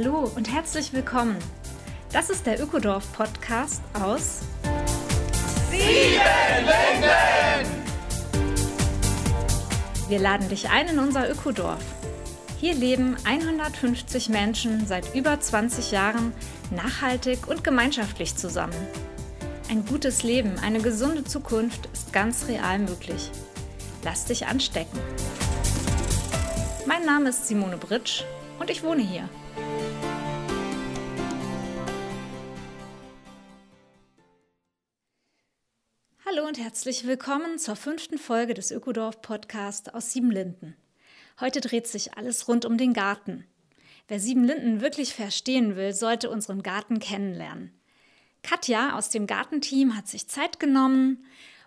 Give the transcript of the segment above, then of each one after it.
Hallo und herzlich willkommen. Das ist der Ökodorf Podcast aus Sieben Linden! Wir laden dich ein in unser Ökodorf. Hier leben 150 Menschen seit über 20 Jahren nachhaltig und gemeinschaftlich zusammen. Ein gutes Leben, eine gesunde Zukunft ist ganz real möglich. Lass dich anstecken. Mein Name ist Simone Britsch und ich wohne hier. Herzlich willkommen zur fünften Folge des Ökodorf Podcast aus Siebenlinden. Heute dreht sich alles rund um den Garten. Wer Siebenlinden wirklich verstehen will, sollte unseren Garten kennenlernen. Katja aus dem Gartenteam hat sich Zeit genommen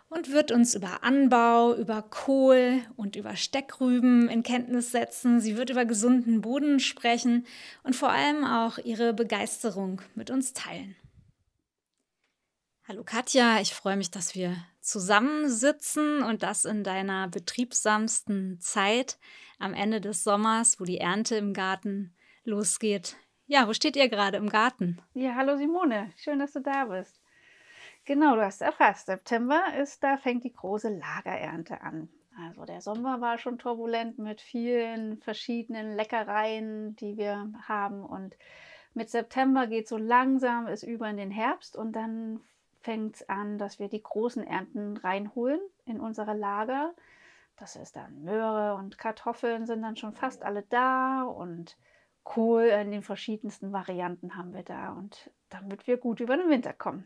und wird uns über Anbau, über Kohl und über Steckrüben in Kenntnis setzen. Sie wird über gesunden Boden sprechen und vor allem auch ihre Begeisterung mit uns teilen. Hallo Katja, ich freue mich, dass wir zusammensitzen und das in deiner betriebsamsten Zeit am Ende des Sommers, wo die Ernte im Garten losgeht. Ja, wo steht ihr gerade im Garten? Ja, hallo Simone, schön, dass du da bist. Genau, du hast erfasst. September ist, da fängt die große Lagerernte an. Also der Sommer war schon turbulent mit vielen verschiedenen Leckereien, die wir haben. Und mit September geht so langsam es über in den Herbst und dann fängt es an, dass wir die großen Ernten reinholen in unsere Lager. Das ist dann Möhre und Kartoffeln sind dann schon fast alle da und Kohl in den verschiedensten Varianten haben wir da. Und damit wir gut über den Winter kommen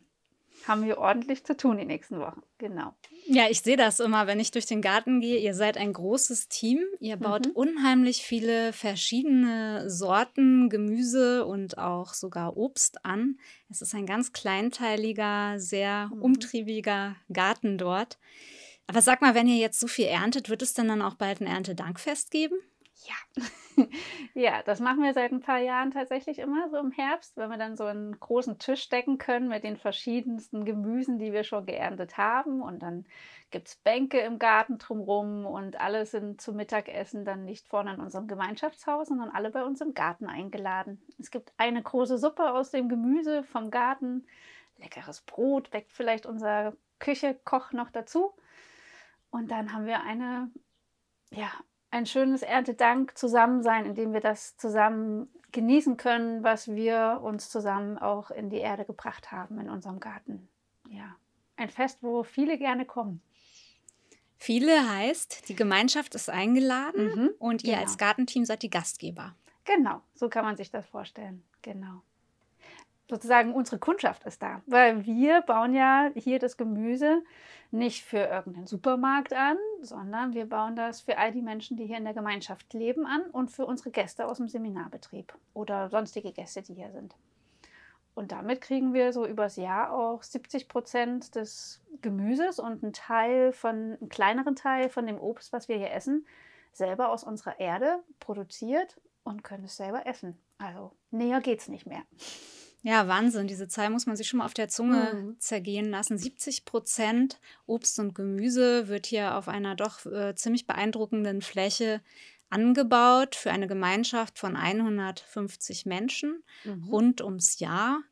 haben wir ordentlich zu tun die nächsten Wochen. Genau. Ja, ich sehe das immer, wenn ich durch den Garten gehe. Ihr seid ein großes Team. Ihr baut mhm. unheimlich viele verschiedene Sorten Gemüse und auch sogar Obst an. Es ist ein ganz kleinteiliger, sehr mhm. umtriebiger Garten dort. Aber sag mal, wenn ihr jetzt so viel erntet, wird es denn dann auch bald ein Erntedankfest geben? Ja. ja, das machen wir seit ein paar Jahren tatsächlich immer so im Herbst, wenn wir dann so einen großen Tisch decken können mit den verschiedensten Gemüsen, die wir schon geerntet haben. Und dann gibt es Bänke im Garten drumherum und alle sind zum Mittagessen dann nicht vorne in unserem Gemeinschaftshaus, sondern alle bei uns im Garten eingeladen. Es gibt eine große Suppe aus dem Gemüse vom Garten, leckeres Brot, weckt vielleicht unser Küchekoch noch dazu. Und dann haben wir eine, ja, ein schönes Erntedank zusammen in dem wir das zusammen genießen können, was wir uns zusammen auch in die Erde gebracht haben in unserem Garten. Ja, ein Fest, wo viele gerne kommen. Viele heißt, die Gemeinschaft ist eingeladen mhm, und ihr genau. als Gartenteam seid die Gastgeber. Genau, so kann man sich das vorstellen. Genau sozusagen unsere Kundschaft ist da, weil wir bauen ja hier das Gemüse nicht für irgendeinen Supermarkt an, sondern wir bauen das für all die Menschen, die hier in der Gemeinschaft leben, an und für unsere Gäste aus dem Seminarbetrieb oder sonstige Gäste, die hier sind. Und damit kriegen wir so übers Jahr auch 70 Prozent des Gemüses und einen Teil von, einen kleineren Teil von dem Obst, was wir hier essen, selber aus unserer Erde produziert und können es selber essen. Also näher geht's nicht mehr. Ja, Wahnsinn. Diese Zahl muss man sich schon mal auf der Zunge mhm. zergehen lassen. 70 Prozent Obst und Gemüse wird hier auf einer doch äh, ziemlich beeindruckenden Fläche angebaut für eine Gemeinschaft von 150 Menschen mhm. rund ums Jahr.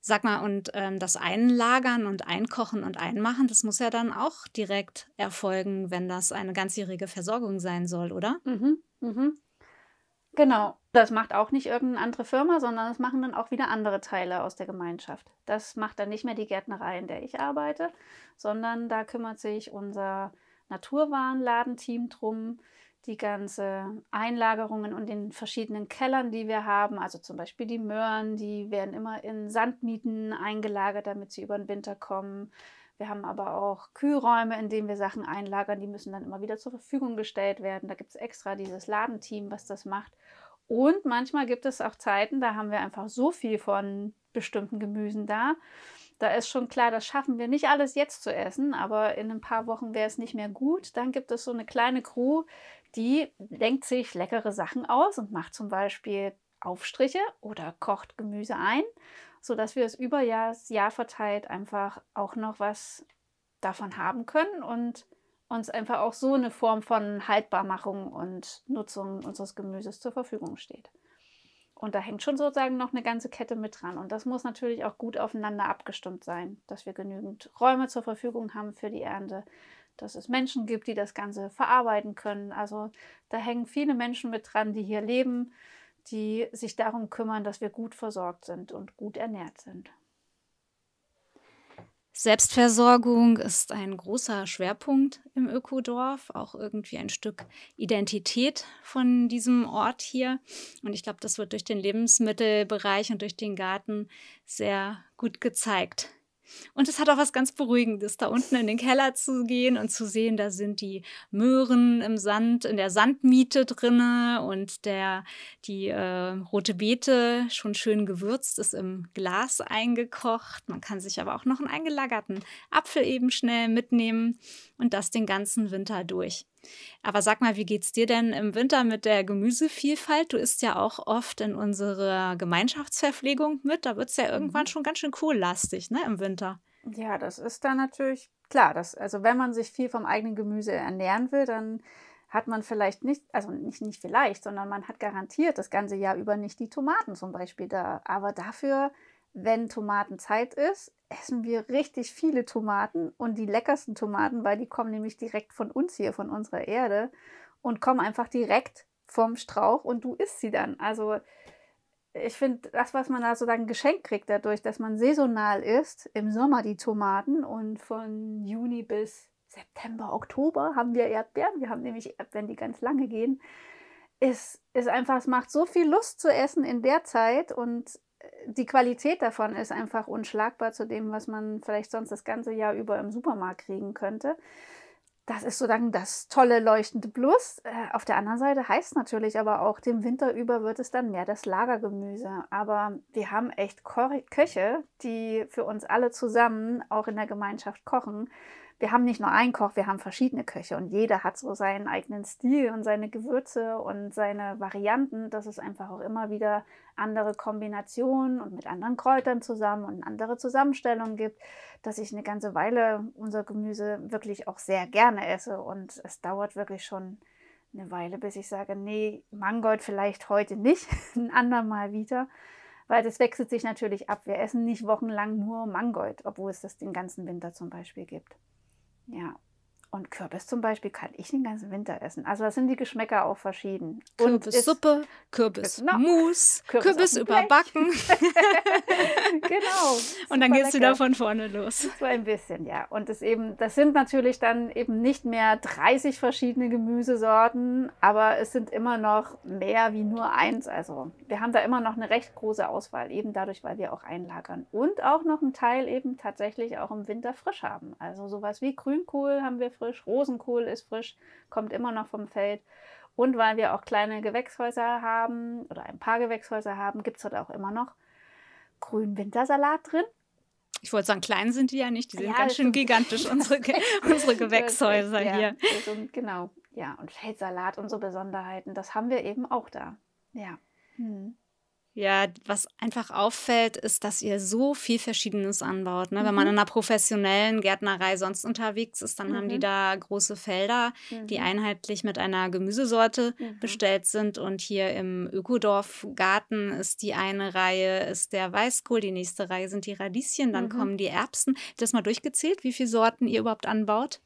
Sag mal, und ähm, das Einlagern und Einkochen und Einmachen, das muss ja dann auch direkt erfolgen, wenn das eine ganzjährige Versorgung sein soll, oder? Mhm. Mhm. Genau. Das macht auch nicht irgendeine andere Firma, sondern das machen dann auch wieder andere Teile aus der Gemeinschaft. Das macht dann nicht mehr die Gärtnerei, in der ich arbeite, sondern da kümmert sich unser Naturwarenladenteam drum, die ganze Einlagerungen und den verschiedenen Kellern, die wir haben, also zum Beispiel die Möhren, die werden immer in Sandmieten eingelagert, damit sie über den Winter kommen. Wir haben aber auch Kühlräume, in denen wir Sachen einlagern, die müssen dann immer wieder zur Verfügung gestellt werden. Da gibt es extra dieses Ladenteam, was das macht. Und manchmal gibt es auch Zeiten, da haben wir einfach so viel von bestimmten Gemüsen da. Da ist schon klar, das schaffen wir nicht alles jetzt zu essen, aber in ein paar Wochen wäre es nicht mehr gut. Dann gibt es so eine kleine Crew, die denkt sich leckere Sachen aus und macht zum Beispiel Aufstriche oder kocht Gemüse ein, sodass wir es über das Jahr verteilt einfach auch noch was davon haben können und uns einfach auch so eine Form von Haltbarmachung und Nutzung unseres Gemüses zur Verfügung steht. Und da hängt schon sozusagen noch eine ganze Kette mit dran. Und das muss natürlich auch gut aufeinander abgestimmt sein, dass wir genügend Räume zur Verfügung haben für die Ernte, dass es Menschen gibt, die das Ganze verarbeiten können. Also da hängen viele Menschen mit dran, die hier leben, die sich darum kümmern, dass wir gut versorgt sind und gut ernährt sind. Selbstversorgung ist ein großer Schwerpunkt im Ökodorf, auch irgendwie ein Stück Identität von diesem Ort hier. Und ich glaube, das wird durch den Lebensmittelbereich und durch den Garten sehr gut gezeigt. Und es hat auch was ganz Beruhigendes, da unten in den Keller zu gehen und zu sehen, da sind die Möhren im Sand, in der Sandmiete drinne und der, die äh, rote Beete schon schön gewürzt ist im Glas eingekocht. Man kann sich aber auch noch einen eingelagerten Apfel eben schnell mitnehmen und das den ganzen Winter durch. Aber sag mal, wie geht's dir denn im Winter mit der Gemüsevielfalt? Du isst ja auch oft in unserer Gemeinschaftsverpflegung mit. Da wird es ja irgendwann mhm. schon ganz schön kohllastig, ne, im Winter. Ja, das ist dann natürlich klar. Dass, also wenn man sich viel vom eigenen Gemüse ernähren will, dann hat man vielleicht nicht, also nicht, nicht vielleicht, sondern man hat garantiert das ganze Jahr über nicht die Tomaten zum Beispiel da. Aber dafür, wenn Tomatenzeit ist, essen wir richtig viele Tomaten und die leckersten Tomaten, weil die kommen nämlich direkt von uns hier, von unserer Erde und kommen einfach direkt vom Strauch und du isst sie dann. Also ich finde, das, was man da sozusagen geschenkt kriegt, dadurch, dass man saisonal isst, im Sommer die Tomaten und von Juni bis September, Oktober haben wir Erdbeeren. Wir haben nämlich Erdbeeren, die ganz lange gehen. Ist, ist einfach, es macht so viel Lust zu essen in der Zeit und die Qualität davon ist einfach unschlagbar zu dem, was man vielleicht sonst das ganze Jahr über im Supermarkt kriegen könnte. Das ist sozusagen das tolle leuchtende Plus. Äh, auf der anderen Seite heißt natürlich aber auch, dem Winter über wird es dann mehr das Lagergemüse. Aber wir haben echt Köche, die für uns alle zusammen auch in der Gemeinschaft kochen wir haben nicht nur einen Koch, wir haben verschiedene Köche und jeder hat so seinen eigenen Stil und seine Gewürze und seine Varianten, dass es einfach auch immer wieder andere Kombinationen und mit anderen Kräutern zusammen und andere Zusammenstellungen gibt, dass ich eine ganze Weile unser Gemüse wirklich auch sehr gerne esse und es dauert wirklich schon eine Weile, bis ich sage, nee, Mangold vielleicht heute nicht, ein andermal wieder weil das wechselt sich natürlich ab. Wir essen nicht wochenlang nur Mangold, obwohl es das den ganzen Winter zum Beispiel gibt. Ja. Und Kürbis zum Beispiel kann ich den ganzen Winter essen. Also da sind die Geschmäcker auch verschieden. Kürbissuppe, Kürbismus, genau. Kürbis, Kürbis überbacken. genau. Und dann gehst lecker. du da von vorne los. So ein bisschen, ja. Und das eben, das sind natürlich dann eben nicht mehr 30 verschiedene Gemüsesorten, aber es sind immer noch mehr wie nur eins. Also wir haben da immer noch eine recht große Auswahl, eben dadurch, weil wir auch einlagern. Und auch noch einen Teil eben tatsächlich auch im Winter frisch haben. Also sowas wie Grünkohl haben wir frisch, Rosenkohl ist frisch, kommt immer noch vom Feld. Und weil wir auch kleine Gewächshäuser haben oder ein paar Gewächshäuser haben, gibt es dort auch immer noch grünen Wintersalat drin. Ich wollte sagen, klein sind die ja nicht, die sind ja, ganz schön gigantisch, unsere, unsere Gewächshäuser ja, hier. Und, genau, ja, und Feldsalat und so Besonderheiten, das haben wir eben auch da. Ja. Hm. Ja, was einfach auffällt, ist, dass ihr so viel Verschiedenes anbaut. Ne? Mhm. Wenn man mhm. in einer professionellen Gärtnerei sonst unterwegs ist, dann mhm. haben die mhm. da große Felder, mhm. die einheitlich mit einer Gemüsesorte mhm. bestellt sind. Und hier im Ökodorf-Garten ist die eine Reihe ist der Weißkohl, die nächste Reihe sind die Radieschen, dann kommen die Erbsen. Habt ihr das mal durchgezählt, wie viele Sorten ihr überhaupt anbaut?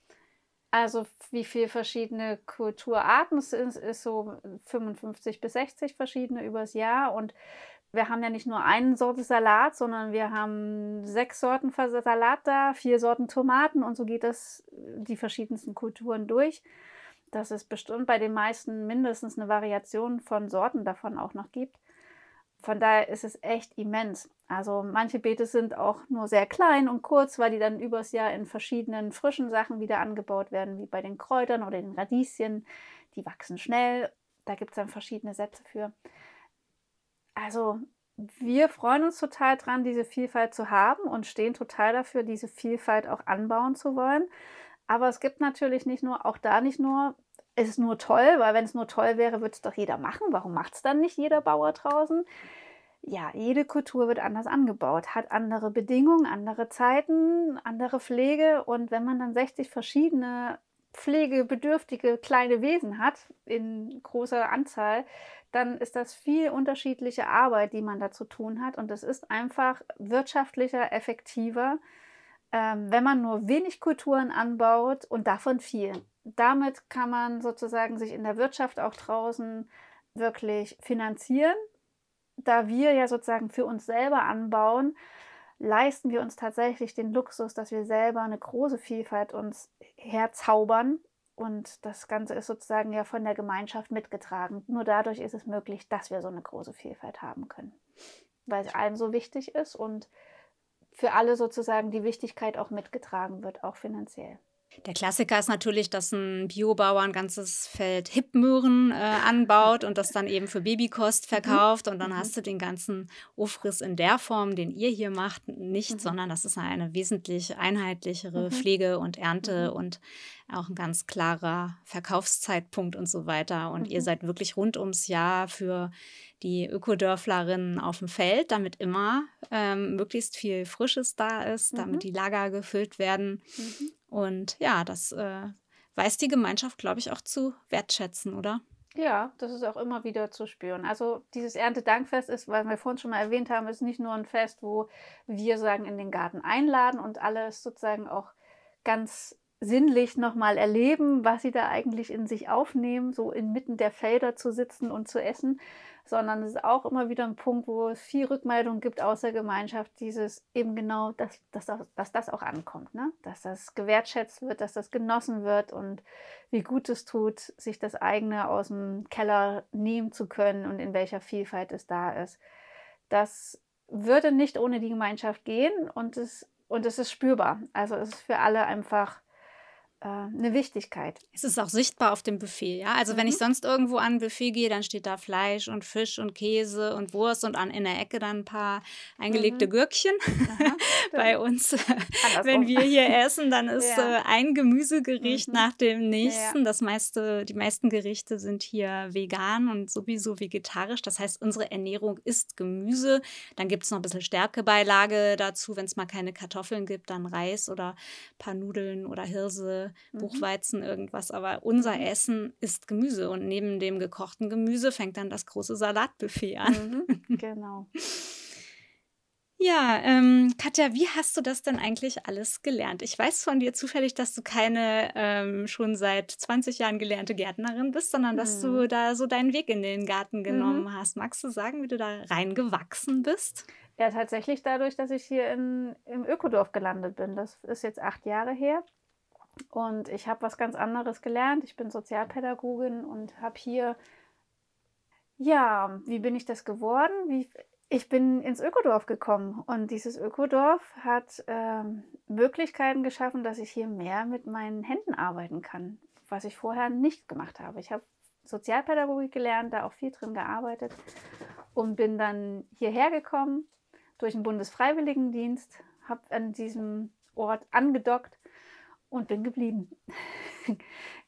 Also wie viele verschiedene Kulturarten es ist, ist so 55 bis 60 verschiedene übers Jahr. Und wir haben ja nicht nur eine Sorte Salat, sondern wir haben sechs Sorten Salat da, vier Sorten Tomaten und so geht das die verschiedensten Kulturen durch. Dass es bestimmt bei den meisten mindestens eine Variation von Sorten davon auch noch gibt. Von daher ist es echt immens. Also manche Beete sind auch nur sehr klein und kurz, weil die dann übers Jahr in verschiedenen frischen Sachen wieder angebaut werden, wie bei den Kräutern oder den Radieschen. Die wachsen schnell. Da gibt es dann verschiedene Sätze für. Also wir freuen uns total dran, diese Vielfalt zu haben und stehen total dafür, diese Vielfalt auch anbauen zu wollen. Aber es gibt natürlich nicht nur, auch da nicht nur, es ist nur toll, weil wenn es nur toll wäre, würde es doch jeder machen. Warum macht es dann nicht jeder Bauer draußen? ja, jede Kultur wird anders angebaut, hat andere Bedingungen, andere Zeiten, andere Pflege. Und wenn man dann 60 verschiedene pflegebedürftige kleine Wesen hat, in großer Anzahl, dann ist das viel unterschiedliche Arbeit, die man da zu tun hat. Und es ist einfach wirtschaftlicher, effektiver, ähm, wenn man nur wenig Kulturen anbaut und davon viel. Damit kann man sozusagen sich in der Wirtschaft auch draußen wirklich finanzieren. Da wir ja sozusagen für uns selber anbauen, leisten wir uns tatsächlich den Luxus, dass wir selber eine große Vielfalt uns herzaubern. Und das Ganze ist sozusagen ja von der Gemeinschaft mitgetragen. Nur dadurch ist es möglich, dass wir so eine große Vielfalt haben können. Weil es allen so wichtig ist und für alle sozusagen die Wichtigkeit auch mitgetragen wird, auch finanziell. Der Klassiker ist natürlich, dass ein Biobauer ein ganzes Feld Hipmöhren äh, anbaut und das dann eben für Babykost mhm. verkauft. Und dann mhm. hast du den ganzen Aufriss in der Form, den ihr hier macht, nicht, mhm. sondern das ist eine wesentlich einheitlichere mhm. Pflege und Ernte mhm. und auch ein ganz klarer Verkaufszeitpunkt und so weiter. Und ihr seid wirklich rund ums Jahr für die Ökodörflerinnen auf dem Feld, damit immer ähm, möglichst viel Frisches da ist, damit die Lager gefüllt werden. Und ja, das äh, weiß die Gemeinschaft, glaube ich, auch zu wertschätzen, oder? Ja, das ist auch immer wieder zu spüren. Also dieses Erntedankfest ist, weil wir vorhin schon mal erwähnt haben, ist nicht nur ein Fest, wo wir sagen in den Garten einladen und alles sozusagen auch ganz sinnlich nochmal erleben, was sie da eigentlich in sich aufnehmen, so inmitten der Felder zu sitzen und zu essen, sondern es ist auch immer wieder ein Punkt, wo es viel Rückmeldung gibt aus der Gemeinschaft, dieses eben genau, dass, dass, dass das auch ankommt, ne? dass das gewertschätzt wird, dass das genossen wird und wie gut es tut, sich das eigene aus dem Keller nehmen zu können und in welcher Vielfalt es da ist. Das würde nicht ohne die Gemeinschaft gehen und es, und es ist spürbar. Also es ist für alle einfach äh, eine Wichtigkeit. Es ist auch sichtbar auf dem Buffet, ja. Also mhm. wenn ich mhm. sonst irgendwo an ein Buffet gehe, dann steht da Fleisch und Fisch und Käse und Wurst und an in der Ecke dann ein paar eingelegte mhm. Gürkchen. Aha, Bei uns, wenn wir hier essen, dann ist ja. äh, ein Gemüsegericht mhm. nach dem nächsten. Ja. Das meiste, die meisten Gerichte sind hier vegan und sowieso vegetarisch. Das heißt, unsere Ernährung ist Gemüse. Dann gibt es noch ein bisschen Stärkebeilage dazu, wenn es mal keine Kartoffeln gibt, dann Reis oder ein paar Nudeln oder Hirse mhm. Buchweizen, irgendwas. Aber unser mhm. Essen ist Gemüse und neben dem gekochten Gemüse fängt dann das große Salatbuffet an. Mhm. Genau. Ja, ähm, Katja, wie hast du das denn eigentlich alles gelernt? Ich weiß von dir zufällig, dass du keine ähm, schon seit 20 Jahren gelernte Gärtnerin bist, sondern dass mhm. du da so deinen Weg in den Garten genommen mhm. hast. Magst du sagen, wie du da reingewachsen bist? Ja, tatsächlich dadurch, dass ich hier in, im Ökodorf gelandet bin. Das ist jetzt acht Jahre her. Und ich habe was ganz anderes gelernt. Ich bin Sozialpädagogin und habe hier, ja, wie bin ich das geworden? Wie, ich bin ins Ökodorf gekommen und dieses Ökodorf hat ähm, Möglichkeiten geschaffen, dass ich hier mehr mit meinen Händen arbeiten kann, was ich vorher nicht gemacht habe. Ich habe Sozialpädagogik gelernt, da auch viel drin gearbeitet und bin dann hierher gekommen durch den Bundesfreiwilligendienst, habe an diesem Ort angedockt und bin geblieben.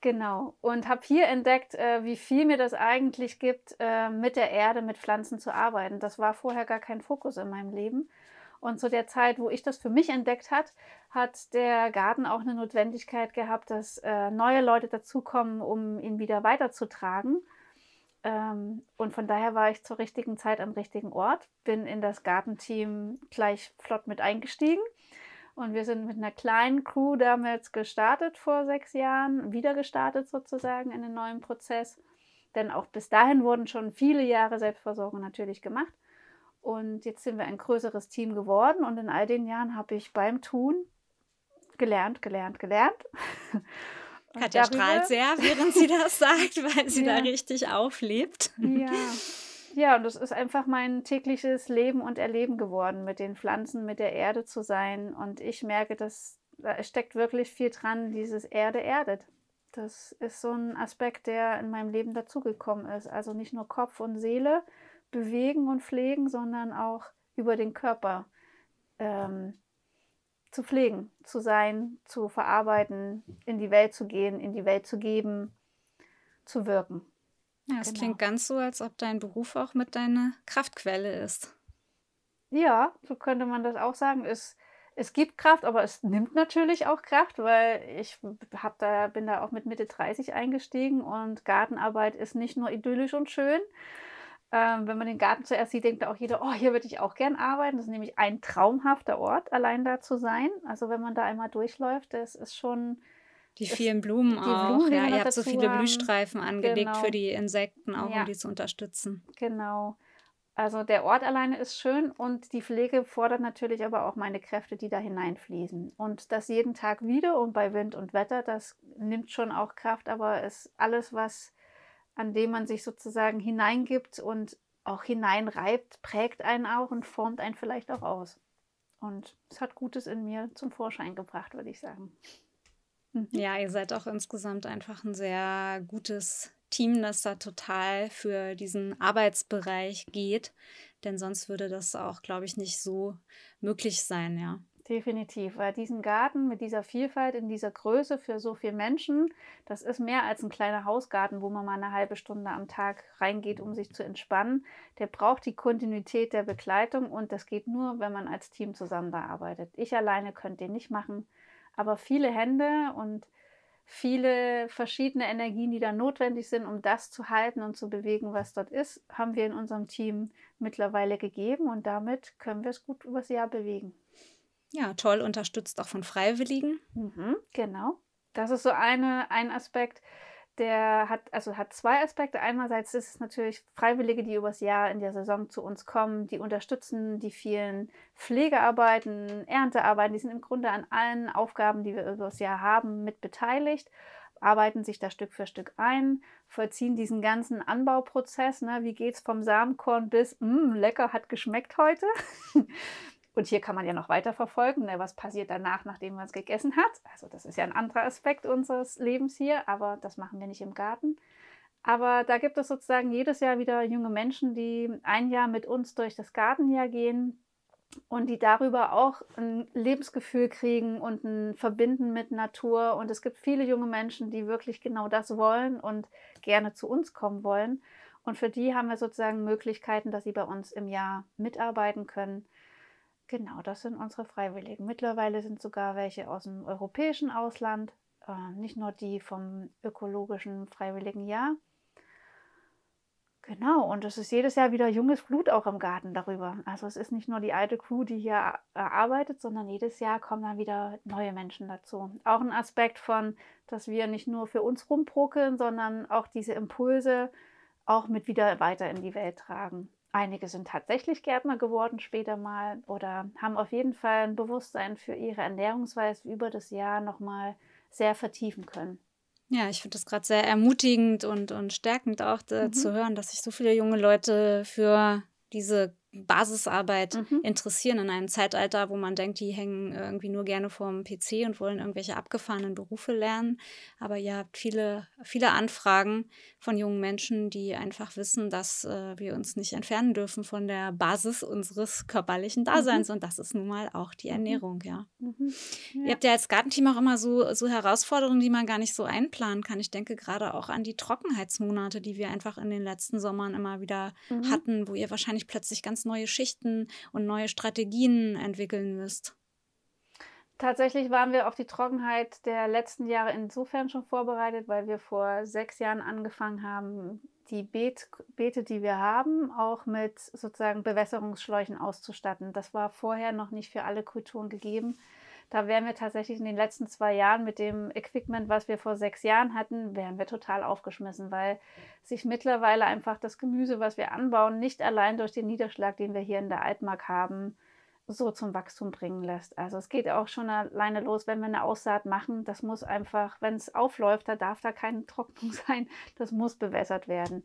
genau. Und habe hier entdeckt, äh, wie viel mir das eigentlich gibt, äh, mit der Erde, mit Pflanzen zu arbeiten. Das war vorher gar kein Fokus in meinem Leben. Und zu der Zeit, wo ich das für mich entdeckt hat, hat der Garten auch eine Notwendigkeit gehabt, dass äh, neue Leute dazukommen, um ihn wieder weiterzutragen. Ähm, und von daher war ich zur richtigen Zeit am richtigen Ort, bin in das Gartenteam gleich flott mit eingestiegen und wir sind mit einer kleinen Crew damals gestartet vor sechs Jahren, wieder gestartet sozusagen in den neuen Prozess. Denn auch bis dahin wurden schon viele Jahre Selbstversorgung natürlich gemacht. Und jetzt sind wir ein größeres Team geworden und in all den Jahren habe ich beim Tun gelernt, gelernt, gelernt. Katja darüber, strahlt sehr, während sie das sagt, weil sie ja. da richtig auflebt. Ja, Ja, und es ist einfach mein tägliches Leben und Erleben geworden, mit den Pflanzen, mit der Erde zu sein. Und ich merke, dass da steckt wirklich viel dran, dieses Erde erdet. Das ist so ein Aspekt, der in meinem Leben dazugekommen ist. Also nicht nur Kopf und Seele bewegen und pflegen, sondern auch über den Körper ähm, zu pflegen, zu sein, zu verarbeiten, in die Welt zu gehen, in die Welt zu geben, zu wirken. Ja, es genau. klingt ganz so, als ob dein Beruf auch mit deiner Kraftquelle ist. Ja, so könnte man das auch sagen. Es es gibt Kraft, aber es nimmt natürlich auch Kraft, weil ich hab da, bin da auch mit Mitte 30 eingestiegen und Gartenarbeit ist nicht nur idyllisch und schön. Ähm, wenn man den Garten zuerst sieht, denkt auch jeder, oh, hier würde ich auch gern arbeiten. Das ist nämlich ein traumhafter Ort, allein da zu sein. Also wenn man da einmal durchläuft, das ist schon. Die vielen Blumen die auch. Blumen, ja, ihr habt so viele haben. Blühstreifen angelegt genau. für die Insekten, auch ja. um die zu unterstützen. Genau. Also der Ort alleine ist schön und die Pflege fordert natürlich aber auch meine Kräfte, die da hineinfließen. Und das jeden Tag wieder und bei Wind und Wetter, das nimmt schon auch Kraft, aber ist alles, was an dem man sich sozusagen hineingibt und auch hineinreibt, prägt einen auch und formt einen vielleicht auch aus. Und es hat Gutes in mir zum Vorschein gebracht, würde ich sagen. Mhm. Ja, ihr seid auch insgesamt einfach ein sehr gutes Team, das da total für diesen Arbeitsbereich geht. Denn sonst würde das auch, glaube ich, nicht so möglich sein, ja. Definitiv, weil diesen Garten mit dieser Vielfalt in dieser Größe für so viele Menschen, das ist mehr als ein kleiner Hausgarten, wo man mal eine halbe Stunde am Tag reingeht, um sich zu entspannen. Der braucht die Kontinuität der Begleitung und das geht nur, wenn man als Team zusammenarbeitet. Ich alleine könnte den nicht machen, aber viele Hände und viele verschiedene Energien, die da notwendig sind, um das zu halten und zu bewegen, was dort ist, haben wir in unserem Team mittlerweile gegeben und damit können wir es gut übers Jahr bewegen. Ja, toll, unterstützt auch von Freiwilligen. Mhm, genau. Das ist so eine, ein Aspekt, der hat, also hat zwei Aspekte. Einerseits ist es natürlich Freiwillige, die übers Jahr in der Saison zu uns kommen, die unterstützen die vielen Pflegearbeiten, Erntearbeiten, die sind im Grunde an allen Aufgaben, die wir übers Jahr haben, mit beteiligt, arbeiten sich da Stück für Stück ein, vollziehen diesen ganzen Anbauprozess. Ne? Wie es vom Samenkorn bis, mh, lecker, hat geschmeckt heute. Und hier kann man ja noch weiter verfolgen, ne, was passiert danach, nachdem man es gegessen hat. Also das ist ja ein anderer Aspekt unseres Lebens hier, aber das machen wir nicht im Garten. Aber da gibt es sozusagen jedes Jahr wieder junge Menschen, die ein Jahr mit uns durch das Gartenjahr gehen und die darüber auch ein Lebensgefühl kriegen und ein Verbinden mit Natur. Und es gibt viele junge Menschen, die wirklich genau das wollen und gerne zu uns kommen wollen. Und für die haben wir sozusagen Möglichkeiten, dass sie bei uns im Jahr mitarbeiten können Genau, das sind unsere Freiwilligen. Mittlerweile sind sogar welche aus dem europäischen Ausland, äh, nicht nur die vom ökologischen Freiwilligen Jahr. Genau, und es ist jedes Jahr wieder junges Blut auch im Garten darüber. Also es ist nicht nur die alte Crew, die hier arbeitet, sondern jedes Jahr kommen dann wieder neue Menschen dazu. Auch ein Aspekt von, dass wir nicht nur für uns rumprokeln, sondern auch diese Impulse auch mit wieder weiter in die Welt tragen. Einige sind tatsächlich Gärtner geworden später mal oder haben auf jeden Fall ein Bewusstsein für ihre Ernährungsweise über das Jahr nochmal sehr vertiefen können. Ja, ich finde das gerade sehr ermutigend und, und stärkend auch mhm. zu hören, dass sich so viele junge Leute für diese Basisarbeit mhm. interessieren in einem Zeitalter, wo man denkt, die hängen irgendwie nur gerne vorm PC und wollen irgendwelche abgefahrenen Berufe lernen. Aber ihr habt viele, viele Anfragen von jungen Menschen, die einfach wissen, dass äh, wir uns nicht entfernen dürfen von der Basis unseres körperlichen Daseins. Mhm. Und das ist nun mal auch die mhm. Ernährung, ja. Mhm. ja. Ihr habt ja als Gartenteam auch immer so, so Herausforderungen, die man gar nicht so einplanen kann. Ich denke gerade auch an die Trockenheitsmonate, die wir einfach in den letzten Sommern immer wieder mhm. hatten, wo ihr wahrscheinlich plötzlich ganz neue Schichten und neue Strategien entwickeln müsst? Tatsächlich waren wir auf die Trockenheit der letzten Jahre insofern schon vorbereitet, weil wir vor sechs Jahren angefangen haben, die Beet, Beete, die wir haben, auch mit sozusagen Bewässerungsschläuchen auszustatten. Das war vorher noch nicht für alle Kulturen gegeben. Da wären wir tatsächlich in den letzten zwei Jahren mit dem Equipment, was wir vor sechs Jahren hatten, wären wir total aufgeschmissen, weil sich mittlerweile einfach das Gemüse, was wir anbauen, nicht allein durch den Niederschlag, den wir hier in der Altmark haben, so zum Wachstum bringen lässt. Also es geht auch schon alleine los, wenn wir eine Aussaat machen. Das muss einfach, wenn es aufläuft, da darf da keine Trocknung sein. Das muss bewässert werden.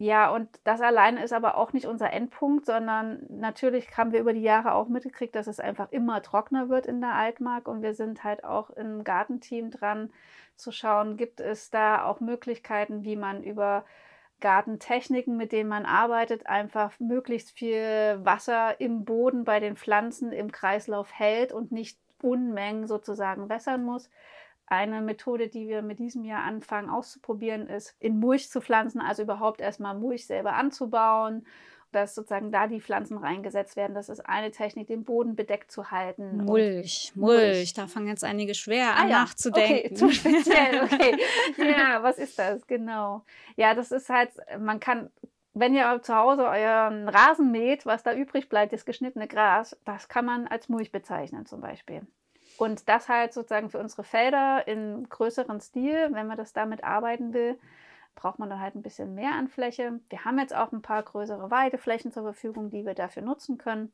Ja, und das alleine ist aber auch nicht unser Endpunkt, sondern natürlich haben wir über die Jahre auch mitgekriegt, dass es einfach immer trockener wird in der Altmark. Und wir sind halt auch im Gartenteam dran zu schauen, gibt es da auch Möglichkeiten, wie man über Gartentechniken, mit denen man arbeitet, einfach möglichst viel Wasser im Boden bei den Pflanzen im Kreislauf hält und nicht Unmengen sozusagen wässern muss. Eine Methode, die wir mit diesem Jahr anfangen auszuprobieren, ist, in Mulch zu pflanzen, also überhaupt erstmal Mulch selber anzubauen dass sozusagen da die Pflanzen reingesetzt werden. Das ist eine Technik, den Boden bedeckt zu halten. Mulch, Mulch, da fangen jetzt einige schwer an ah, ja. nachzudenken. Okay, zu speziell, okay. ja, was ist das? Genau. Ja, das ist halt, man kann wenn ihr zu Hause euren Rasen mäht, was da übrig bleibt, das geschnittene Gras, das kann man als Mulch bezeichnen zum Beispiel. Und das halt sozusagen für unsere Felder in größeren Stil, wenn man das damit arbeiten will, braucht man dann halt ein bisschen mehr an Fläche. Wir haben jetzt auch ein paar größere Weideflächen zur Verfügung, die wir dafür nutzen können.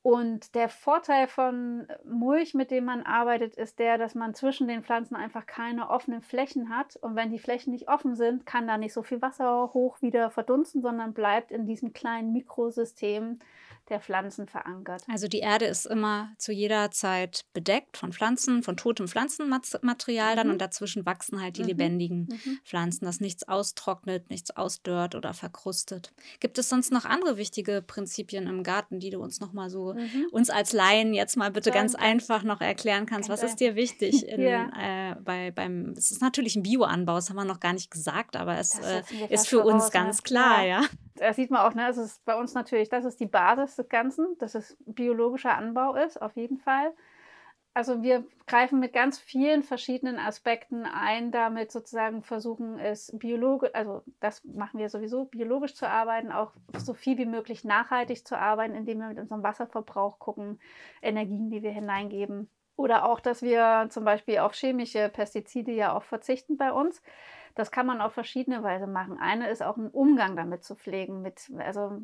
Und der Vorteil von Mulch, mit dem man arbeitet, ist der, dass man zwischen den Pflanzen einfach keine offenen Flächen hat. Und wenn die Flächen nicht offen sind, kann da nicht so viel Wasser hoch wieder verdunsten, sondern bleibt in diesem kleinen Mikrosystem der Pflanzen verankert. Also die Erde ist immer zu jeder Zeit bedeckt von Pflanzen, von totem Pflanzenmaterial mhm. dann und dazwischen wachsen halt die mhm. lebendigen mhm. Pflanzen, dass nichts austrocknet, nichts ausdörrt oder verkrustet. Gibt es sonst noch andere wichtige Prinzipien im Garten, die du uns noch mal so mhm. uns als Laien jetzt mal bitte ganz einfach noch erklären kannst? Was ist dir wichtig in, ja. äh, bei beim es ist natürlich ein Bioanbau, das haben wir noch gar nicht gesagt, aber es äh, ist für uns ganz klar, ja. ja da sieht man auch, ne, es ist bei uns natürlich, das ist die Basis des Ganzen, dass es biologischer Anbau ist, auf jeden Fall. Also wir greifen mit ganz vielen verschiedenen Aspekten ein, damit sozusagen versuchen es biologisch, also das machen wir sowieso, biologisch zu arbeiten, auch so viel wie möglich nachhaltig zu arbeiten, indem wir mit unserem Wasserverbrauch gucken, Energien, die wir hineingeben. Oder auch, dass wir zum Beispiel auf chemische Pestizide ja auch verzichten bei uns. Das kann man auf verschiedene Weise machen. Eine ist auch einen Umgang damit zu pflegen. Mit, also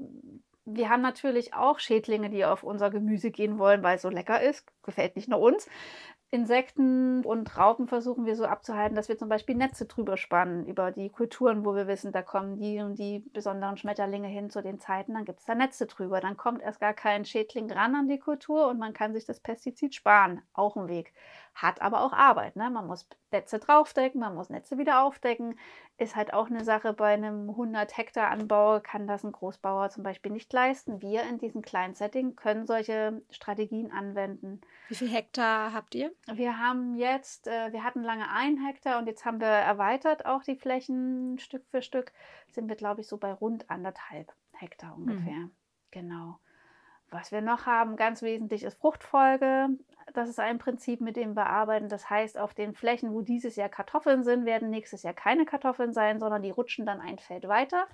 wir haben natürlich auch Schädlinge, die auf unser Gemüse gehen wollen, weil es so lecker ist. Gefällt nicht nur uns. Insekten und Raupen versuchen wir so abzuhalten, dass wir zum Beispiel Netze drüber spannen über die Kulturen, wo wir wissen, da kommen die und die besonderen Schmetterlinge hin zu den Zeiten, dann gibt es da Netze drüber. Dann kommt erst gar kein Schädling ran an die Kultur und man kann sich das Pestizid sparen. Auch ein Weg. Hat aber auch Arbeit. Ne? Man muss Netze draufdecken, man muss Netze wieder aufdecken. Ist halt auch eine Sache bei einem 100 Hektar Anbau, kann das ein Großbauer zum Beispiel nicht leisten. Wir in diesem kleinen Setting können solche Strategien anwenden. Wie viel Hektar habt ihr? Wir haben jetzt, äh, wir hatten lange ein Hektar und jetzt haben wir erweitert auch die Flächen Stück für Stück. Sind wir, glaube ich, so bei rund anderthalb Hektar ungefähr. Mhm. Genau. Was wir noch haben, ganz wesentlich, ist Fruchtfolge. Das ist ein Prinzip, mit dem wir arbeiten. Das heißt, auf den Flächen, wo dieses Jahr Kartoffeln sind, werden nächstes Jahr keine Kartoffeln sein, sondern die rutschen dann ein Feld weiter.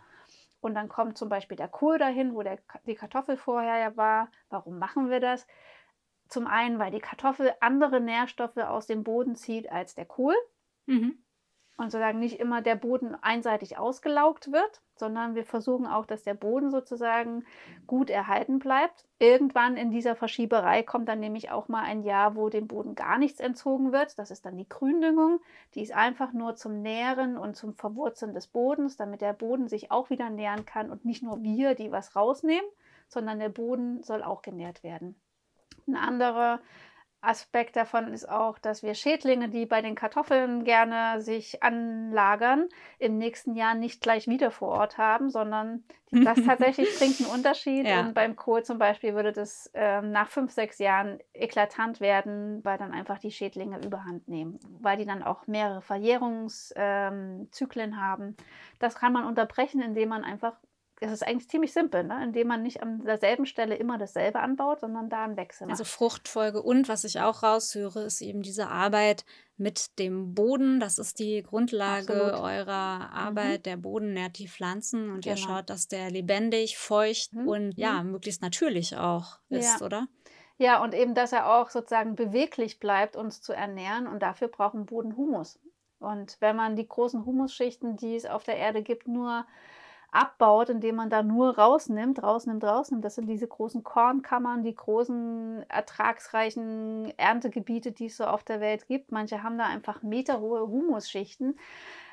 Und dann kommt zum Beispiel der Kohl dahin, wo der, die Kartoffel vorher ja war. Warum machen wir das? Zum einen, weil die Kartoffel andere Nährstoffe aus dem Boden zieht als der Kohl. Mhm und sozusagen nicht immer der Boden einseitig ausgelaugt wird, sondern wir versuchen auch, dass der Boden sozusagen gut erhalten bleibt. Irgendwann in dieser Verschieberei kommt dann nämlich auch mal ein Jahr, wo dem Boden gar nichts entzogen wird. Das ist dann die Gründüngung. Die ist einfach nur zum Nähren und zum Verwurzeln des Bodens, damit der Boden sich auch wieder nähren kann und nicht nur wir, die was rausnehmen, sondern der Boden soll auch genährt werden. Ein anderer Aspekt davon ist auch, dass wir Schädlinge, die bei den Kartoffeln gerne sich anlagern, im nächsten Jahr nicht gleich wieder vor Ort haben, sondern das tatsächlich bringt einen Unterschied. Ja. Und beim Kohl zum Beispiel würde das ähm, nach fünf, sechs Jahren eklatant werden, weil dann einfach die Schädlinge überhand nehmen, weil die dann auch mehrere Verjährungszyklen ähm, haben. Das kann man unterbrechen, indem man einfach es ist eigentlich ziemlich simpel, ne? indem man nicht an derselben Stelle immer dasselbe anbaut, sondern da einen Wechsel macht. Also Fruchtfolge und was ich auch raushöre, ist eben diese Arbeit mit dem Boden. Das ist die Grundlage Absolut. eurer mhm. Arbeit. Mhm. Der Boden nährt die Pflanzen und genau. ihr schaut, dass der lebendig, feucht mhm. und ja, mhm. möglichst natürlich auch ist, ja. oder? Ja, und eben, dass er auch sozusagen beweglich bleibt, uns zu ernähren. Und dafür braucht ein Boden Humus. Und wenn man die großen Humusschichten, die es auf der Erde gibt, nur abbaut, indem man da nur rausnimmt, rausnimmt, rausnimmt. Das sind diese großen Kornkammern, die großen ertragsreichen Erntegebiete, die es so auf der Welt gibt. Manche haben da einfach meterhohe Humusschichten.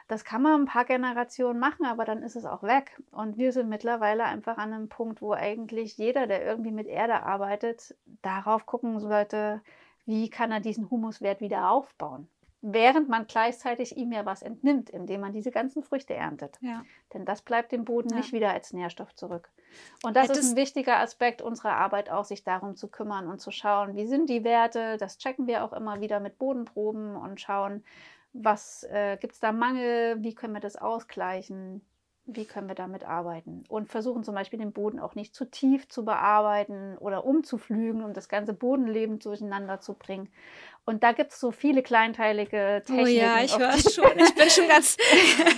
Das kann man ein paar Generationen machen, aber dann ist es auch weg. Und wir sind mittlerweile einfach an einem Punkt, wo eigentlich jeder, der irgendwie mit Erde arbeitet, darauf gucken sollte, wie kann er diesen Humuswert wieder aufbauen während man gleichzeitig ihm ja was entnimmt, indem man diese ganzen Früchte erntet. Ja. Denn das bleibt dem Boden ja. nicht wieder als Nährstoff zurück. Und das Hättest ist ein wichtiger Aspekt unserer Arbeit, auch sich darum zu kümmern und zu schauen, wie sind die Werte. Das checken wir auch immer wieder mit Bodenproben und schauen, was äh, gibt es da Mangel, wie können wir das ausgleichen. Wie können wir damit arbeiten? Und versuchen zum Beispiel den Boden auch nicht zu tief zu bearbeiten oder umzuflügen, um das ganze Bodenleben durcheinander zu bringen. Und da gibt es so viele kleinteilige Techniken. Oh ja, ich höre schon. Ich bin schon ganz,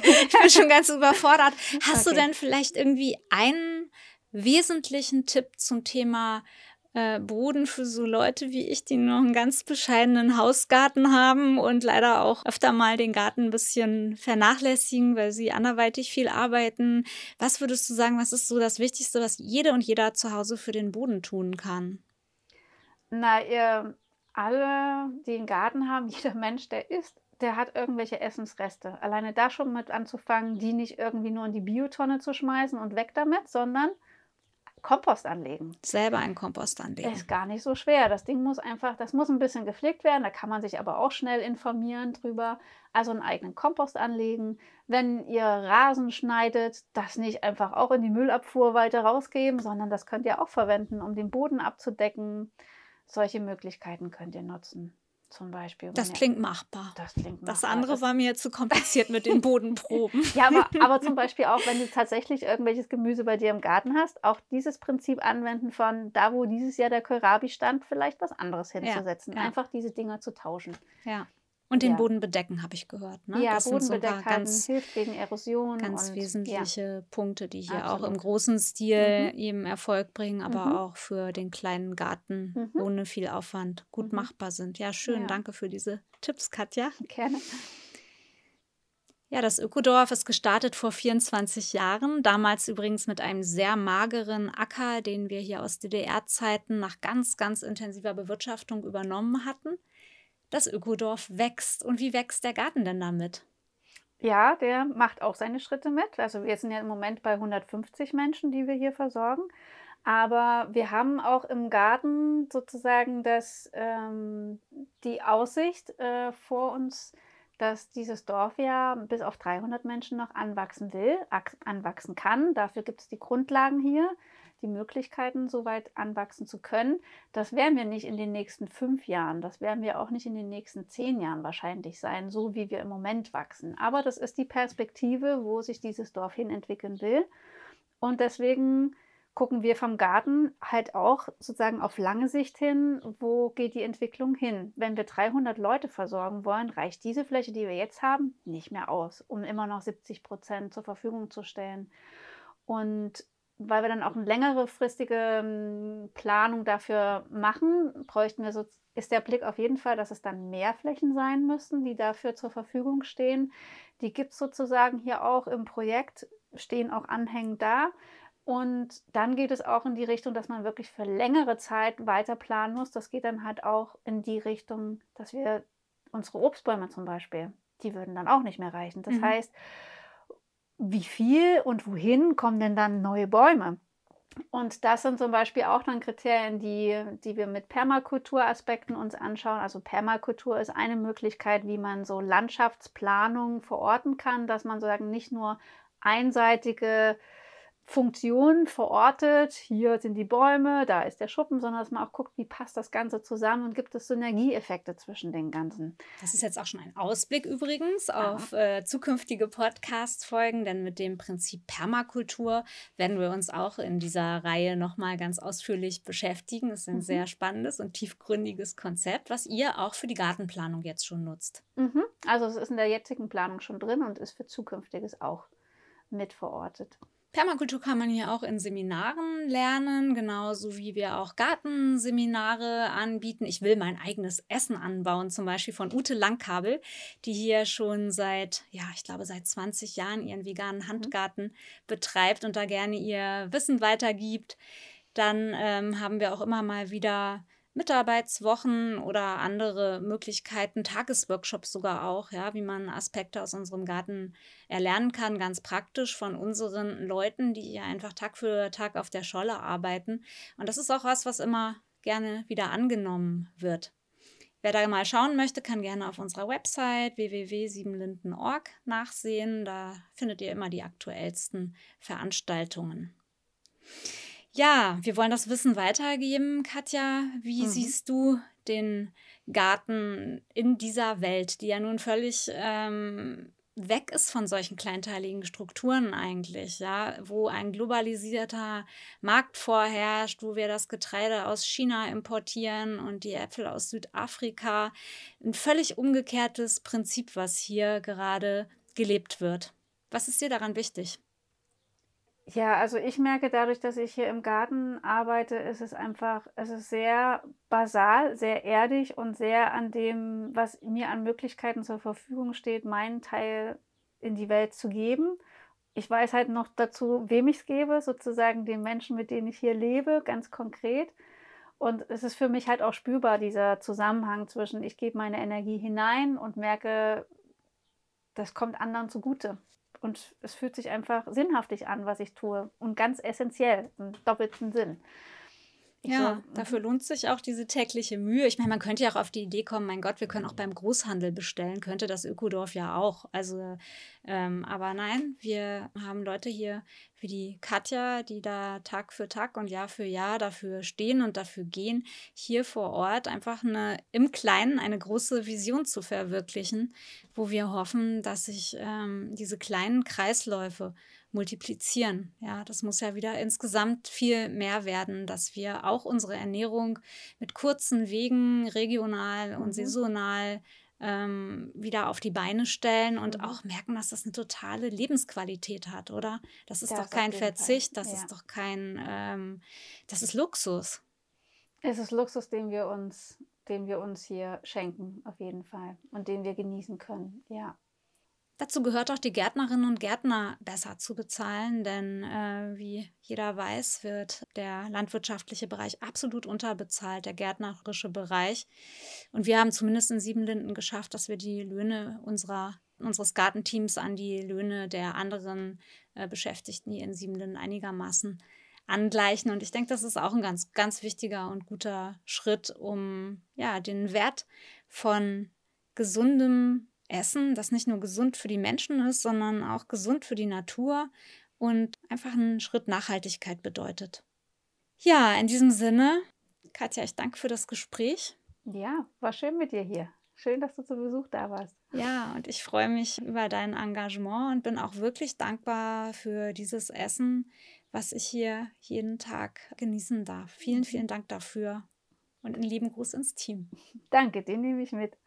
ich bin schon ganz überfordert. Hast okay. du denn vielleicht irgendwie einen wesentlichen Tipp zum Thema äh, Boden für so Leute wie ich, die noch einen ganz bescheidenen Hausgarten haben und leider auch öfter mal den Garten ein bisschen vernachlässigen, weil sie anderweitig viel arbeiten. Was würdest du sagen, was ist so das Wichtigste, was jede und jeder zu Hause für den Boden tun kann? Na, ihr alle, die einen Garten haben, jeder Mensch, der isst, der hat irgendwelche Essensreste. Alleine da schon mit anzufangen, die nicht irgendwie nur in die Biotonne zu schmeißen und weg damit, sondern Kompost anlegen. Selber einen Kompost anlegen. Ist gar nicht so schwer. Das Ding muss einfach, das muss ein bisschen gepflegt werden. Da kann man sich aber auch schnell informieren drüber. Also einen eigenen Kompost anlegen. Wenn ihr Rasen schneidet, das nicht einfach auch in die Müllabfuhr weiter rausgeben, sondern das könnt ihr auch verwenden, um den Boden abzudecken. Solche Möglichkeiten könnt ihr nutzen zum Beispiel. Das klingt machbar. Das klingt machbar. Das andere war mir zu kompliziert mit den Bodenproben. ja, aber, aber zum Beispiel auch, wenn du tatsächlich irgendwelches Gemüse bei dir im Garten hast, auch dieses Prinzip anwenden von da, wo dieses Jahr der Kohlrabi stand, vielleicht was anderes hinzusetzen. Ja, ja. Einfach diese Dinger zu tauschen. Ja. Und den ja. Boden bedecken, habe ich gehört. Ne? Ja, das Boden sind so ganz, hilft gegen Erosion. Ganz und, wesentliche ja. Punkte, die hier Absolut. auch im großen Stil mhm. eben Erfolg bringen, aber mhm. auch für den kleinen Garten mhm. ohne viel Aufwand gut mhm. machbar sind. Ja, schön. Ja. Danke für diese Tipps, Katja. Gerne. Ja, das Ökodorf ist gestartet vor 24 Jahren, damals übrigens mit einem sehr mageren Acker, den wir hier aus DDR-Zeiten nach ganz, ganz intensiver Bewirtschaftung übernommen hatten das Ökodorf wächst. Und wie wächst der Garten denn damit? Ja, der macht auch seine Schritte mit. Also wir sind ja im Moment bei 150 Menschen, die wir hier versorgen. Aber wir haben auch im Garten sozusagen das, ähm, die Aussicht äh, vor uns, dass dieses Dorf ja bis auf 300 Menschen noch anwachsen will, anwachsen kann. Dafür gibt es die Grundlagen hier die Möglichkeiten, so weit anwachsen zu können. Das werden wir nicht in den nächsten fünf Jahren, das werden wir auch nicht in den nächsten zehn Jahren wahrscheinlich sein, so wie wir im Moment wachsen. Aber das ist die Perspektive, wo sich dieses Dorf hin entwickeln will. Und deswegen gucken wir vom Garten halt auch sozusagen auf lange Sicht hin, wo geht die Entwicklung hin. Wenn wir 300 Leute versorgen wollen, reicht diese Fläche, die wir jetzt haben, nicht mehr aus, um immer noch 70 Prozent zur Verfügung zu stellen. Und weil wir dann auch eine längerefristige ähm, Planung dafür machen, bräuchten wir so, ist der Blick auf jeden Fall, dass es dann mehr Flächen sein müssen, die dafür zur Verfügung stehen. Die gibt es sozusagen hier auch im Projekt, stehen auch anhängend da. Und dann geht es auch in die Richtung, dass man wirklich für längere Zeit weiter planen muss. Das geht dann halt auch in die Richtung, dass wir unsere Obstbäume zum Beispiel, die würden dann auch nicht mehr reichen. Das mhm. heißt, wie viel und wohin kommen denn dann neue Bäume? Und das sind zum Beispiel auch dann Kriterien, die, die wir mit Permakulturaspekten uns anschauen. Also Permakultur ist eine Möglichkeit, wie man so Landschaftsplanung verorten kann, dass man sozusagen nicht nur einseitige Funktion verortet. Hier sind die Bäume, da ist der Schuppen, sondern dass man auch guckt, wie passt das Ganze zusammen und gibt es Synergieeffekte zwischen den ganzen. Das ist jetzt auch schon ein Ausblick übrigens auf äh, zukünftige Podcast-Folgen, denn mit dem Prinzip Permakultur werden wir uns auch in dieser Reihe nochmal ganz ausführlich beschäftigen. Es ist ein mhm. sehr spannendes und tiefgründiges Konzept, was ihr auch für die Gartenplanung jetzt schon nutzt. Mhm. Also es ist in der jetzigen Planung schon drin und ist für zukünftiges auch mit verortet. Permakultur kann man hier auch in Seminaren lernen, genauso wie wir auch Gartenseminare anbieten. Ich will mein eigenes Essen anbauen, zum Beispiel von Ute Langkabel, die hier schon seit, ja, ich glaube, seit 20 Jahren ihren veganen mhm. Handgarten betreibt und da gerne ihr Wissen weitergibt. Dann ähm, haben wir auch immer mal wieder Mitarbeitswochen oder andere Möglichkeiten, Tagesworkshops sogar auch, ja, wie man Aspekte aus unserem Garten erlernen kann, ganz praktisch von unseren Leuten, die ja einfach Tag für Tag auf der Scholle arbeiten. Und das ist auch was, was immer gerne wieder angenommen wird. Wer da mal schauen möchte, kann gerne auf unserer Website www.siebenlinden.org nachsehen. Da findet ihr immer die aktuellsten Veranstaltungen. Ja, wir wollen das Wissen weitergeben. Katja, wie mhm. siehst du den Garten in dieser Welt, die ja nun völlig ähm, weg ist von solchen kleinteiligen Strukturen eigentlich, ja, wo ein globalisierter Markt vorherrscht, wo wir das Getreide aus China importieren und die Äpfel aus Südafrika. Ein völlig umgekehrtes Prinzip, was hier gerade gelebt wird. Was ist dir daran wichtig? Ja, also ich merke dadurch, dass ich hier im Garten arbeite, ist es einfach, es ist sehr basal, sehr erdig und sehr an dem, was mir an Möglichkeiten zur Verfügung steht, meinen Teil in die Welt zu geben. Ich weiß halt noch dazu, wem ich es gebe, sozusagen den Menschen, mit denen ich hier lebe, ganz konkret. Und es ist für mich halt auch spürbar, dieser Zusammenhang zwischen, ich gebe meine Energie hinein und merke, das kommt anderen zugute. Und es fühlt sich einfach sinnhaftig an, was ich tue. Und ganz essentiell, im doppelten Sinn. Ich ja, dafür mhm. lohnt sich auch diese tägliche Mühe. Ich meine, man könnte ja auch auf die Idee kommen, mein Gott, wir können auch beim Großhandel bestellen, könnte das Ökodorf ja auch. Also, ähm, aber nein, wir haben Leute hier wie die Katja, die da Tag für Tag und Jahr für Jahr dafür stehen und dafür gehen, hier vor Ort einfach eine im Kleinen eine große Vision zu verwirklichen, wo wir hoffen, dass sich ähm, diese kleinen Kreisläufe multiplizieren. Ja, das muss ja wieder insgesamt viel mehr werden, dass wir auch unsere Ernährung mit kurzen Wegen regional und mhm. saisonal ähm, wieder auf die Beine stellen und mhm. auch merken, dass das eine totale Lebensqualität hat, oder? Das ist das doch kein Verzicht, Fall. das ja. ist doch kein, ähm, das ist Luxus. Es ist Luxus, den wir uns, den wir uns hier schenken, auf jeden Fall. Und den wir genießen können, ja. Dazu gehört auch die Gärtnerinnen und Gärtner besser zu bezahlen, denn äh, wie jeder weiß, wird der landwirtschaftliche Bereich absolut unterbezahlt, der gärtnerische Bereich. Und wir haben zumindest in Siebenlinden geschafft, dass wir die Löhne unserer, unseres Gartenteams an die Löhne der anderen äh, Beschäftigten hier in Siebenlinden einigermaßen angleichen. Und ich denke, das ist auch ein ganz, ganz wichtiger und guter Schritt, um ja, den Wert von gesundem Essen, das nicht nur gesund für die Menschen ist, sondern auch gesund für die Natur und einfach einen Schritt Nachhaltigkeit bedeutet. Ja, in diesem Sinne, Katja, ich danke für das Gespräch. Ja, war schön mit dir hier. Schön, dass du zu Besuch da warst. Ja, und ich freue mich über dein Engagement und bin auch wirklich dankbar für dieses Essen, was ich hier jeden Tag genießen darf. Vielen, vielen Dank dafür und einen lieben Gruß ins Team. Danke, den nehme ich mit.